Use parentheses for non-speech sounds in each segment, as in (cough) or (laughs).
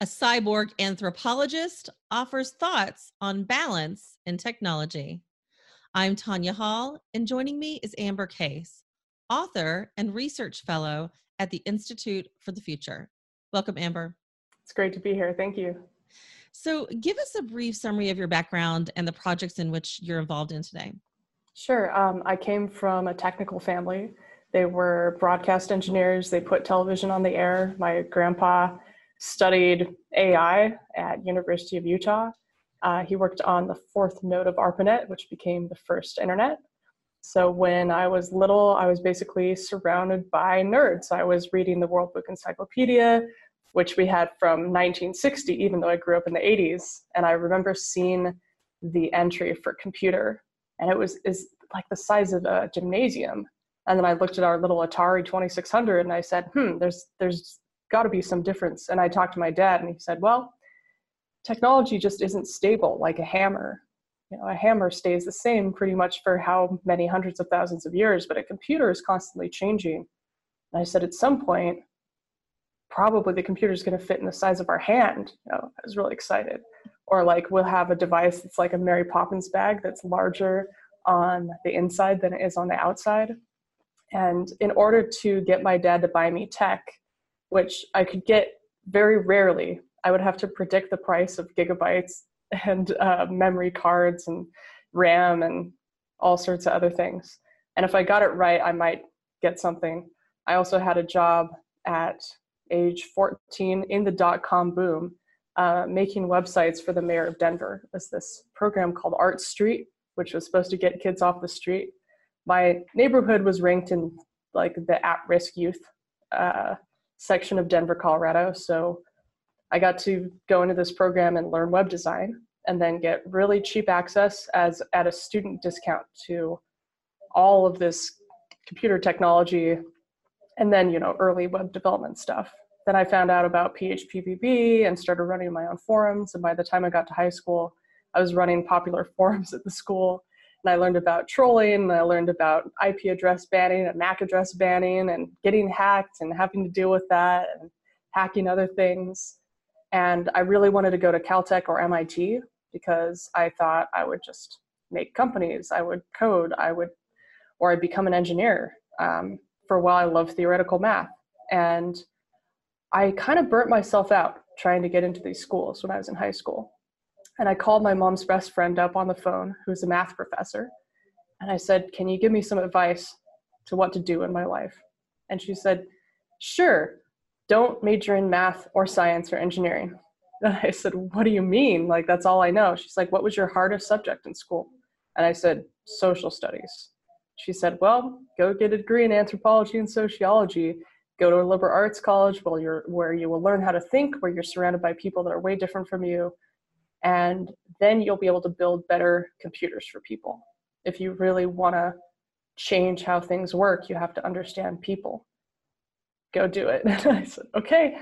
a cyborg anthropologist, offers thoughts on balance in technology. I'm Tanya Hall, and joining me is Amber Case, author and research fellow at the Institute for the Future. Welcome, Amber. It's great to be here. Thank you. So, give us a brief summary of your background and the projects in which you're involved in today. Sure. Um, I came from a technical family. They were broadcast engineers. They put television on the air. My grandpa studied AI at University of Utah. Uh, he worked on the fourth node of ARPANET, which became the first internet. So when I was little, I was basically surrounded by nerds. I was reading the World Book Encyclopedia, which we had from 1960, even though I grew up in the 80s. And I remember seeing the entry for computer and it was is like the size of a gymnasium. And then I looked at our little Atari 2600 and I said, hmm, there's there's got to be some difference. And I talked to my dad and he said, well, technology just isn't stable like a hammer. You know, a hammer stays the same pretty much for how many hundreds of thousands of years, but a computer is constantly changing. And I said, at some point, probably the computer is going to fit in the size of our hand. You know, I was really excited or like we'll have a device that's like a Mary Poppins bag that's larger on the inside than it is on the outside. And in order to get my dad to buy me tech, which I could get very rarely, I would have to predict the price of gigabytes (laughs) and uh, memory cards and RAM and all sorts of other things. And if I got it right, I might get something. I also had a job at age 14 in the dot com boom uh, making websites for the mayor of Denver. It was this program called Art Street, which was supposed to get kids off the street. My neighborhood was ranked in like the at-risk youth uh, section of Denver, Colorado. So I got to go into this program and learn web design, and then get really cheap access as at a student discount to all of this computer technology, and then you know early web development stuff. Then I found out about PHPBB and started running my own forums. And by the time I got to high school, I was running popular (laughs) forums at the school. And I learned about trolling, and I learned about IP address banning and MAC address banning and getting hacked and having to deal with that and hacking other things. And I really wanted to go to Caltech or MIT because I thought I would just make companies, I would code, I would, or I'd become an engineer. Um, for a while, I loved theoretical math. And I kind of burnt myself out trying to get into these schools when I was in high school. And I called my mom's best friend up on the phone, who's a math professor. And I said, Can you give me some advice to what to do in my life? And she said, Sure, don't major in math or science or engineering. (laughs) And I said, What do you mean? Like, that's all I know. She's like, What was your hardest subject in school? And I said, Social studies. She said, Well, go get a degree in anthropology and sociology go to a liberal arts college where you're where you will learn how to think where you're surrounded by people that are way different from you and then you'll be able to build better computers for people. If you really want to change how things work you have to understand people. Go do it. (laughs) I said okay.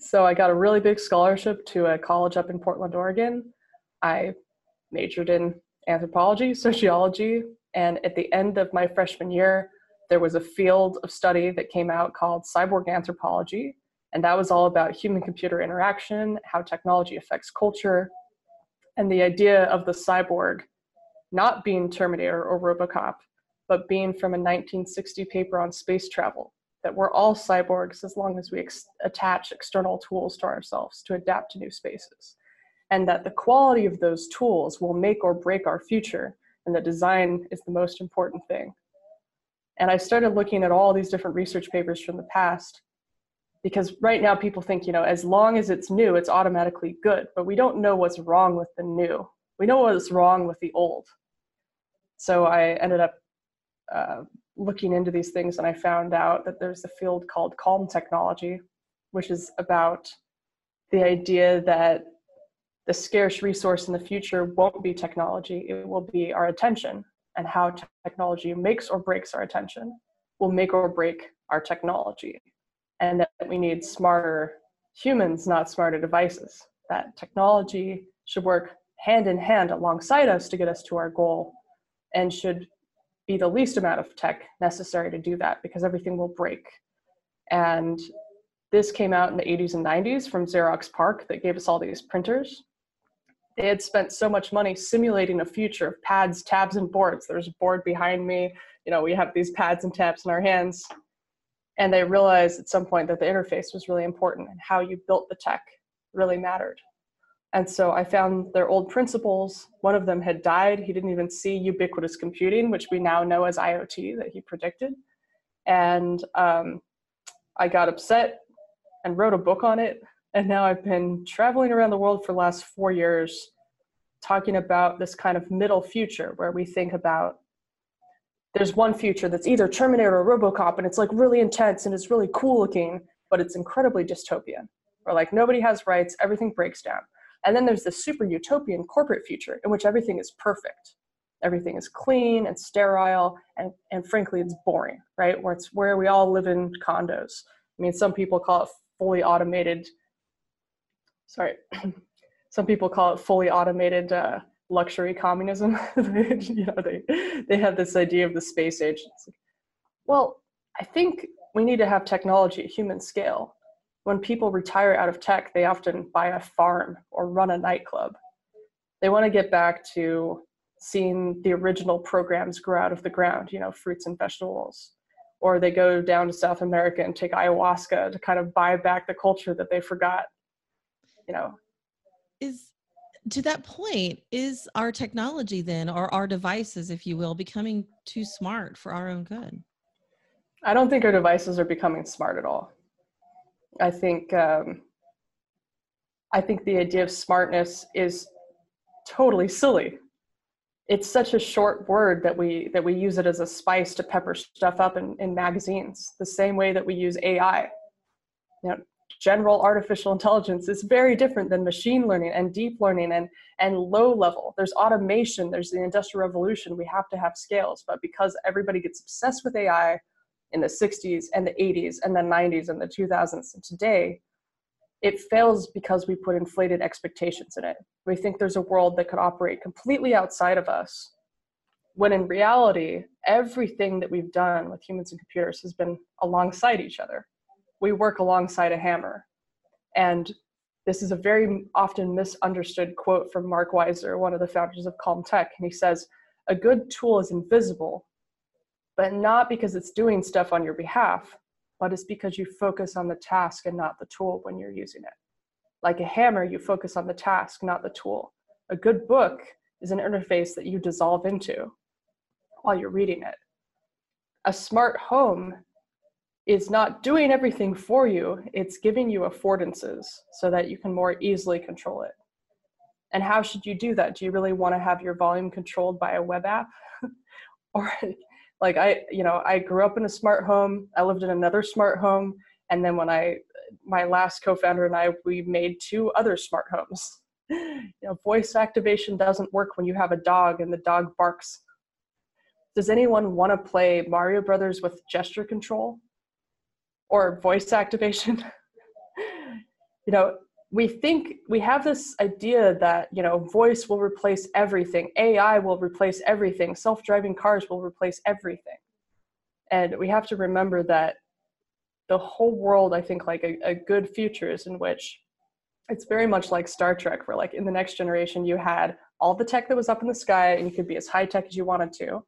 So i got a really big scholarship to a college up in portland oregon. I majored in anthropology sociology and at the end of my freshman year there was a field of study that came out called cyborg anthropology, and that was all about human computer interaction, how technology affects culture, and the idea of the cyborg not being Terminator or Robocop, but being from a 1960 paper on space travel, that we're all cyborgs as long as we ex- attach external tools to ourselves to adapt to new spaces. And that the quality of those tools will make or break our future, and the design is the most important thing. And I started looking at all these different research papers from the past because right now people think, you know, as long as it's new, it's automatically good, but we don't know what's wrong with the new. We know what's wrong with the old. So I ended up uh, looking into these things and I found out that there's a field called calm technology, which is about the idea that the scarce resource in the future won't be technology, it will be our attention and how technology makes or breaks our attention will make or break our technology. And that we need smarter humans, not smarter devices. That technology should work hand in hand alongside us to get us to our goal and should be the least amount of tech necessary to do that because everything will break. And this came out in the 80s and 90s from Xerox PARC that gave us all these printers. They had spent so much money simulating a future of pads, tabs, and boards. There's a board behind me. You know, we have these pads and tabs in our hands. And they realized at some point that the interface was really important and how you built the tech really mattered. And so I found their old principles. One of them had died. He didn't even see ubiquitous computing, which we now know as IoT that he predicted. And um, I got upset and wrote a book on it. And now I've been traveling around the world for the last four years talking about this kind of middle future where we think about there's one future that's either Terminator or Robocop, and it's like really intense and it's really cool looking, but it's incredibly dystopian. Where like nobody has rights, everything breaks down. And then there's the super utopian corporate future in which everything is perfect. Everything is clean and sterile, and, and frankly, it's boring, right? Where it's where we all live in condos. I mean, some people call it fully automated. Sorry, (clears throat) some people call it fully automated uh, luxury communism. (laughs) you know, they they have this idea of the space age. Well, I think we need to have technology at human scale. When people retire out of tech, they often buy a farm or run a nightclub. They want to get back to seeing the original programs grow out of the ground, you know, fruits and vegetables. Or they go down to South America and take ayahuasca to kind of buy back the culture that they forgot. You know. Is to that point, is our technology then, or our devices, if you will, becoming too smart for our own good? I don't think our devices are becoming smart at all. I think um, I think the idea of smartness is totally silly. It's such a short word that we that we use it as a spice to pepper stuff up in, in magazines, the same way that we use AI. You know, general artificial intelligence is very different than machine learning and deep learning and, and low level. There's automation, there's the industrial revolution. We have to have scales, but because everybody gets obsessed with AI in the 60s and the 80s and the 90s and the 2000s and today, it fails because we put inflated expectations in it. We think there's a world that could operate completely outside of us, when in reality, everything that we've done with humans and computers has been alongside each other we work alongside a hammer. And this is a very often misunderstood quote from Mark Weiser, one of the founders of Calm Tech. And he says, A good tool is invisible, but not because it's doing stuff on your behalf, but it's because you focus on the task and not the tool when you're using it. Like a hammer, you focus on the task, not the tool. A good book is an interface that you dissolve into while you're reading it. A smart home is not doing everything for you, it's giving you affordances so that you can more easily control it. And how should you do that? Do you really want to have your volume controlled by a web app? (laughs) or like I, you know, I grew up in a smart home, I lived in another smart home, and then when I my last co-founder and I we made two other smart homes. (laughs) you know, voice activation doesn't work when you have a dog and the dog barks. Does anyone want to play Mario Brothers with gesture control? Or voice activation. (laughs) you know, we think we have this idea that, you know, voice will replace everything, AI will replace everything, self driving cars will replace everything. And we have to remember that the whole world, I think, like a, a good future is in which it's very much like Star Trek, where, like, in the next generation, you had all the tech that was up in the sky and you could be as high tech as you wanted to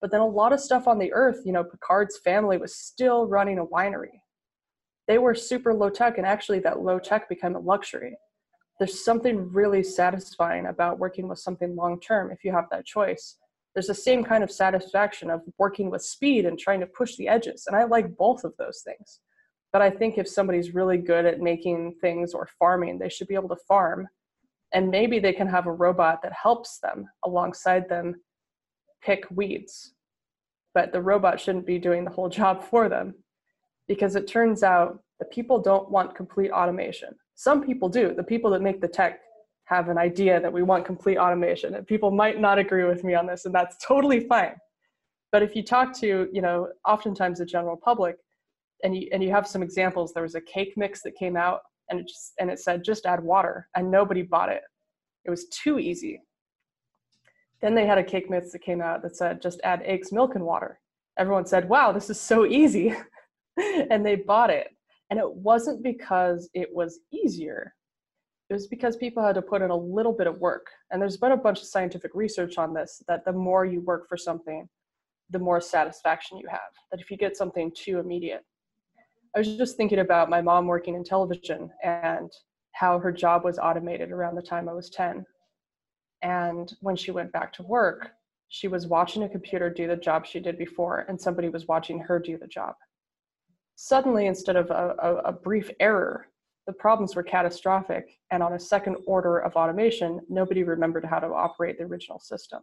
but then a lot of stuff on the earth, you know, Picard's family was still running a winery. They were super low tech, and actually, that low tech became a luxury. There's something really satisfying about working with something long term if you have that choice. There's the same kind of satisfaction of working with speed and trying to push the edges. And I like both of those things. But I think if somebody's really good at making things or farming, they should be able to farm. And maybe they can have a robot that helps them alongside them pick weeds, but the robot shouldn't be doing the whole (laughs) job for them because it turns out that people don't want complete automation. Some people do. The people that make the tech have an idea that we want complete automation, and people might not agree with me on this, and that's totally fine. But if you talk to, you know, oftentimes the general public, and you and you have some examples, there was a cake mix that came out, and it just and it said just add water, and nobody bought it. It was too easy. Then they had a cake mix that came out that said just add eggs, milk, and water. Everyone said, wow, this is so (laughs) easy. and they bought it. And it wasn't because it was easier, it was because people had to put in a little bit of work. And there's been a bunch of scientific research on this that the more you work for something, the more satisfaction you have. That if you get something too immediate. I was just thinking about my mom working in television and how her job was automated around the time I was 10. And when she went back to work, she was watching a computer do the job she did before, and somebody was watching her do the job. Suddenly, instead of a, a, a brief error, the problems were catastrophic, and on a second order of automation, nobody remembered how to operate the original system.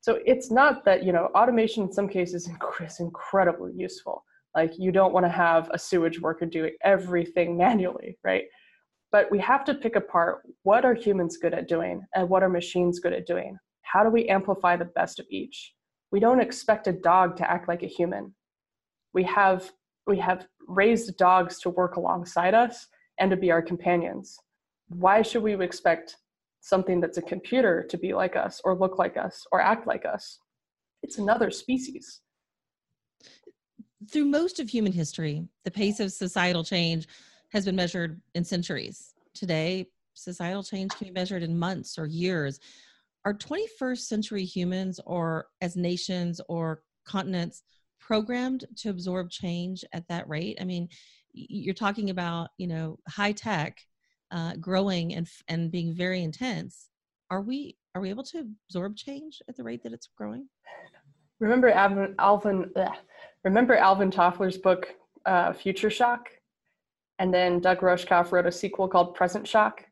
So it's not that, you know, automation in some cases (laughs) is incredibly useful. Like you don't want to have a sewage worker doing everything (laughs) manually, right? But we have to pick apart what are humans good at doing and what are machines good at doing how do we amplify the best of each? We don't expect a dog to act like a human. We have we have raised dogs to work alongside us and to be our companions. Why should we expect something that's a computer to be like us or look like us or act like us? It's another species. Through most of human history, the pace of societal change has been measured in centuries. Today, societal change can be measured in months or years. Are 21st century humans or as nations or continents programmed to absorb change at that rate? I mean you're talking about you know high tech uh, growing and and being very intense. Are we are we able to absorb change at the rate that it's growing? Remember alvin alvin remember alvin toffler's book uh, future shock and then doug rushkoff wrote a sequel called present shock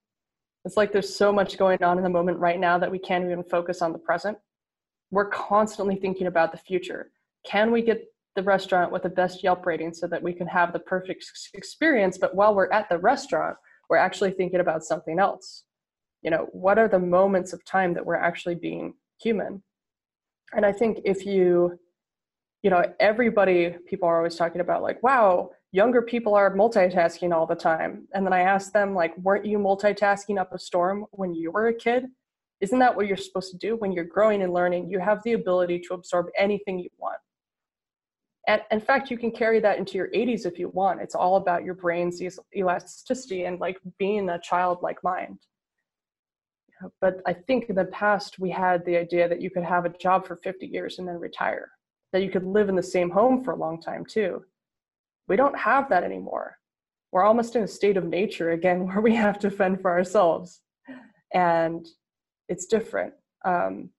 it's like there's so much going on in the moment right now that we can't even focus on the present. We're constantly thinking about the future. Can we get the restaurant with the best Yelp rating so that we can have the perfect experience? But while we're at the restaurant, we're actually thinking about something else. You know, what are the moments of time that we're actually being human? And I think if you, you know, everybody, people are always talking about like, wow, younger people are multitasking all the time. And then I asked them, like, weren't you multitasking up a storm when you were a kid? Isn't that what you're supposed to do? When you're growing and learning, you have the ability to absorb anything you want. And in fact, you can carry that into your 80s if you want. It's all about your brain's elasticity and like being a childlike mind. But I think in the past, we had the idea that you could have a job for 50 years and then retire, that you could live in the same home for a long time too we don't have that anymore. We're almost in a state of nature again (laughs) where we have to fend for ourselves. And it's different. Um,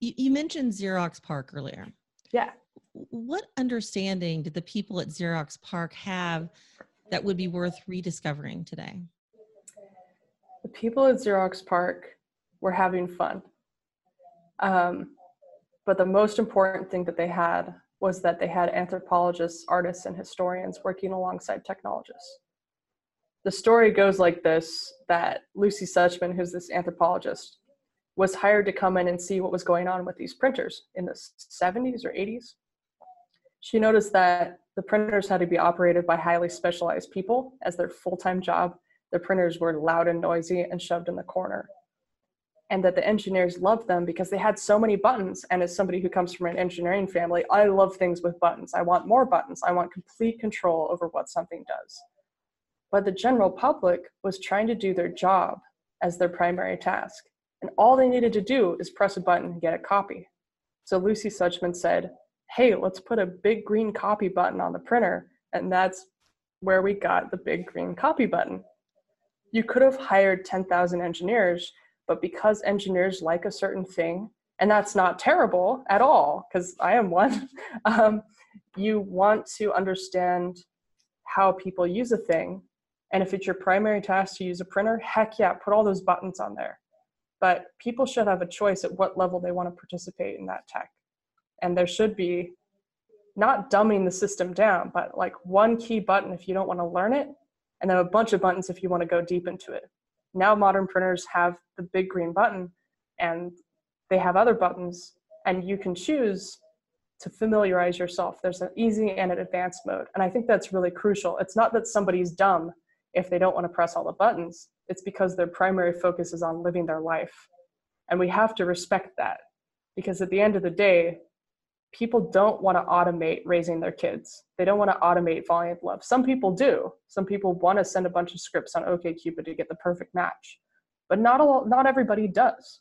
you, you mentioned Xerox PARC earlier. Yeah. What understanding did the people at Xerox PARC have that would be worth rediscovering today? The people at Xerox PARC were having fun. Um, but the most important thing that they had was that they had anthropologists, artists, and historians working alongside technologists. The story goes like this that Lucy Suchman, who's this anthropologist, was hired to come in and see what was going on with these printers in the 70s or 80s. She noticed that the printers had to be operated by highly specialized people as their full time job. The printers were loud and noisy and shoved in the corner and that the engineers loved them because they had so many buttons. And as somebody who comes from an engineering family, I love things with buttons. I want more buttons. I want complete control over what something does. But the general public was trying to do their job as their primary task. And all they needed to do is press a button and get a copy. So Lucy Suchman said, hey, let's put a big green copy button on the printer. And that's where we got the big green copy button. You could have hired 10,000 engineers but because engineers like a certain thing and that's not terrible at all because i am one (laughs) um, you want to understand how people use a thing and if it's your primary task to use a printer heck yeah put all those buttons on there. But people should have a choice at what level they want to participate in that tech. And there should be not dumbing the system down but like one key button if you don't want to learn it and then a bunch of buttons if you want to go deep into it now modern printers have the big green button and they have other buttons and you can choose to familiarize yourself. There's an easy and an advanced mode. And I think that's really crucial. It's not that somebody's dumb if they don't want to press all the buttons, it's because their primary focus is on living their life. And we have to respect that because at the end of the day, people don't want to automate raising their kids. They don't want to automate in love. Some people do. Some people want to send a bunch of scripts on OkCupid to get the perfect match, but not all, not everybody does.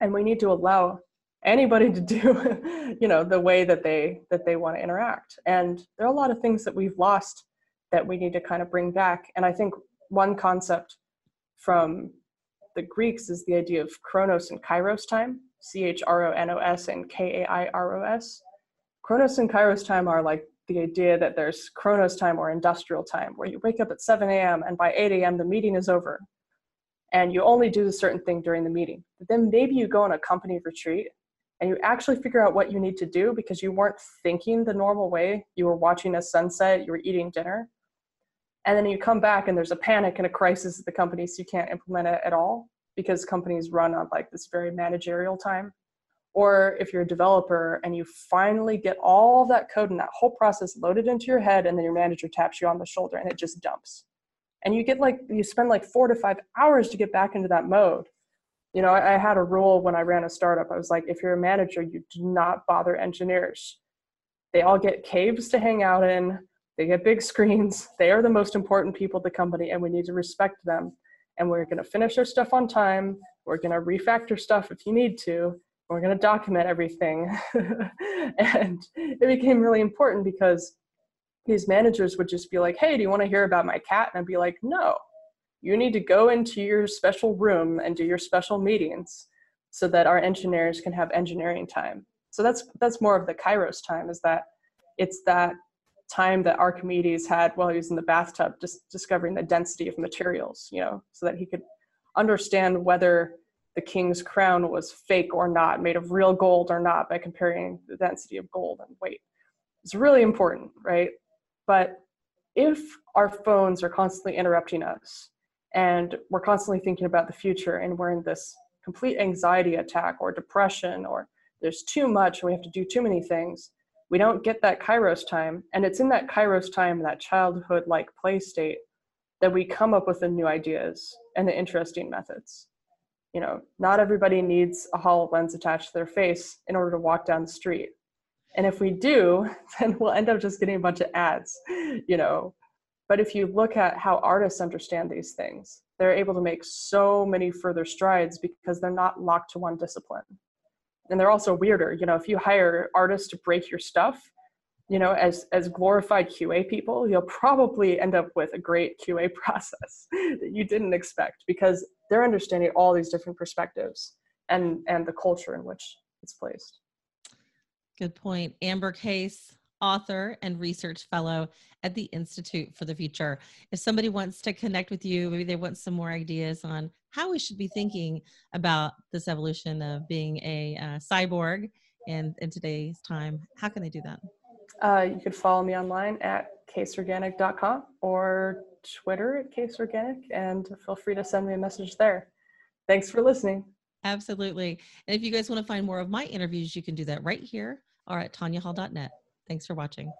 And we need to allow anybody to do, (laughs) you know, the way that they that they want to interact. And there are a lot of things that we've lost that we need to kind of bring back. And I think one concept from the Greeks is the idea of chronos and kairos time C H R O N O S and K A I R O S. Chronos and Kairos time are like the idea that there's Chronos time or industrial time, where you wake up at 7 a.m. and by 8 a.m. the meeting is over. And you only do a certain thing during the meeting. But then maybe you go on a company retreat and you actually figure out what you need to do because you weren't thinking the normal way. You were watching a sunset, you were eating dinner. And then you come back and there's a panic and a crisis at the company, so you can't implement it at all because companies run on like this very managerial time. Or if you're a developer and you finally get all that code and that whole process loaded into your head and then your manager taps you on the shoulder and it just dumps. And you get like you spend like four to five hours to get back into that mode. You know I, I had a rule when i ran a startup. I was like if you're a manager you do not bother engineers. They all get caves to hang out in. They get big screens. They are the most important people at the company and we need to respect them and we're going to finish our stuff on time. We're going to refactor stuff if you need to. We're going to document everything. (laughs) and it became really important because these managers would just be like, hey, do you want to hear about my cat? And I'd be like, no, you need to go into your special room and do your special meetings so that our engineers can have engineering time. So that's that's more of the Kairos time is that it's that time that Archimedes had while he was in the bathtub, just discovering the density of materials, you know, so that he could understand whether the king's crown was fake or not, made of real gold or not, by comparing the density of gold and weight. It's really important, right? But if our phones are constantly interrupting us and we're constantly thinking about the future and we're in this complete anxiety attack or depression or there's too much and we have to do too many things, we don't get that kairos time and it's in that kairos time that childhood like play state that we come up with the new ideas and the interesting methods. You know not everybody needs a hololens attached to their face in order to walk down the street. And if we do (laughs) then we'll end up just getting a bunch of ads you know. But if you look at how artists understand these things they're able to make so many further strides because they're not locked to one discipline and they're also weirder. You know if you hire artists to break your stuff you know as as glorified qa people you'll probably end up with a great qa (laughs) process that you didn't expect because they're understanding all these different perspectives and and the culture in which it's placed. Good point. Amber case author and research fellow at the institute for the future. If somebody wants to connect with you maybe they want some more ideas on how we should be thinking about this evolution of being a uh, cyborg in, in today's time. How can they do that? Uh, you could follow me online at caseorganic.com or Twitter at caseorganic, and feel free to send me a message there. Thanks for listening. Absolutely. And if you guys want to find more of my interviews, you can do that right here or at tanyahall.net. Thanks for watching.